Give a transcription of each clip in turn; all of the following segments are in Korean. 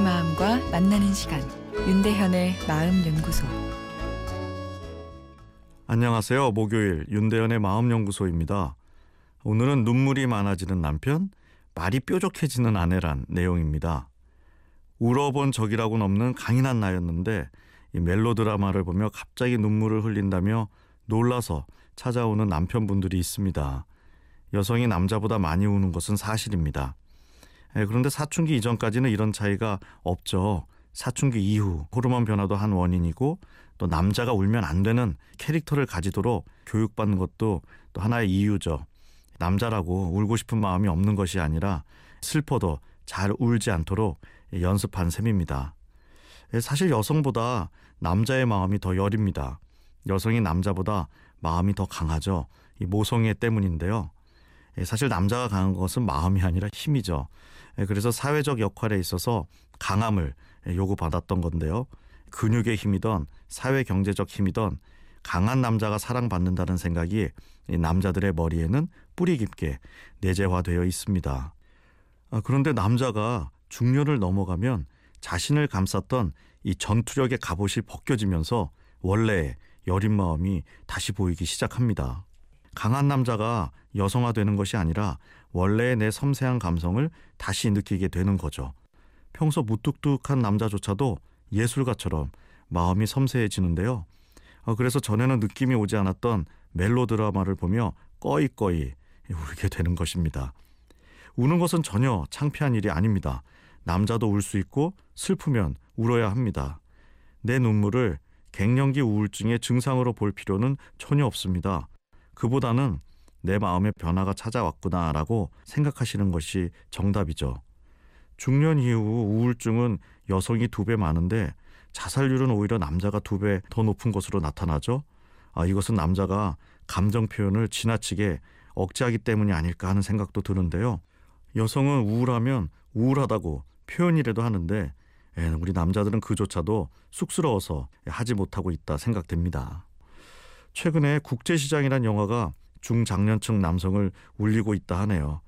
만나는 시간 윤대현의 마음 연구소 안녕하세요. 목요일 윤대현의 마음 연구소입니다. 오늘은 눈물이 많아지는 남편, 말이 뾰족해지는 아내란 내용입니다. 울어본 적이라고는 없는 강인한 나였는데 이 멜로드라마를 보며 갑자기 눈물을 흘린다며 놀라서 찾아오는 남편분들이 있습니다. 여성이 남자보다 많이 우는 것은 사실입니다. 예, 그런데 사춘기 이전까지는 이런 차이가 없죠. 사춘기 이후 호르몬 변화도 한 원인이고 또 남자가 울면 안 되는 캐릭터를 가지도록 교육받는 것도 또 하나의 이유죠. 남자라고 울고 싶은 마음이 없는 것이 아니라 슬퍼도 잘 울지 않도록 연습한 셈입니다. 예, 사실 여성보다 남자의 마음이 더 여립니다. 여성이 남자보다 마음이 더 강하죠. 이 모성애 때문인데요. 예, 사실 남자가 강한 것은 마음이 아니라 힘이죠. 예, 그래서 사회적 역할에 있어서 강함을 요구받았던 건데요. 근육의 힘이던 사회 경제적 힘이던 강한 남자가 사랑받는다는 생각이 남자들의 머리에는 뿌리 깊게 내재화되어 있습니다. 아, 그런데 남자가 중년을 넘어가면 자신을 감쌌던 이 전투력의 갑옷이 벗겨지면서 원래 여린 마음이 다시 보이기 시작합니다. 강한 남자가 여성화되는 것이 아니라 원래의 내 섬세한 감성을 다시 느끼게 되는 거죠. 평소 무뚝뚝한 남자조차도 예술가처럼 마음이 섬세해지는데요. 어, 그래서 전에는 느낌이 오지 않았던 멜로드라마를 보며 꺼이꺼이 울게 되는 것입니다. 우는 것은 전혀 창피한 일이 아닙니다. 남자도 울 수 있고 슬프면 울어야 합니다. 내 눈물을 갱년기 우울증의 증상으로 볼 필요는 전혀 없습니다. 그보다는 내 마음의 변화가 찾아왔구나라고 생각하시는 것이 정답이죠. 중년 이후 우울증은 여성이 두 배 많은데 자살률은 오히려 남자가 두 배 더 높은 것으로 나타나죠. 아, 이것은 남자가 감정 표현을 지나치게 억제하기 때문이 아닐까 하는 생각도 드는데요. 여성은 우울하면 우울하다고 표현이라도 하는데 예, 우리 남자들은 그조차도 쑥스러워서 하지 못하고 있다 생각됩니다. 최근에 국제시장이란 영화가 중장년층 남성을 울리고 있다 하네요.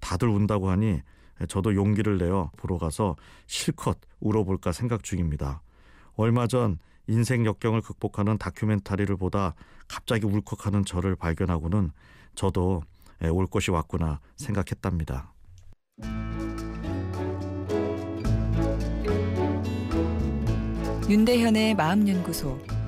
다들 운다고 하니 저도 용기를 내어 보러 가서 실컷 울어볼까 생각 중입니다. 얼마 전 인생 역경을 극복하는 다큐멘터리를 보다 갑자기 울컥하는 저를 발견하고는 저도 올 것이 왔구나 생각했답니다. 윤대현의 마음연구소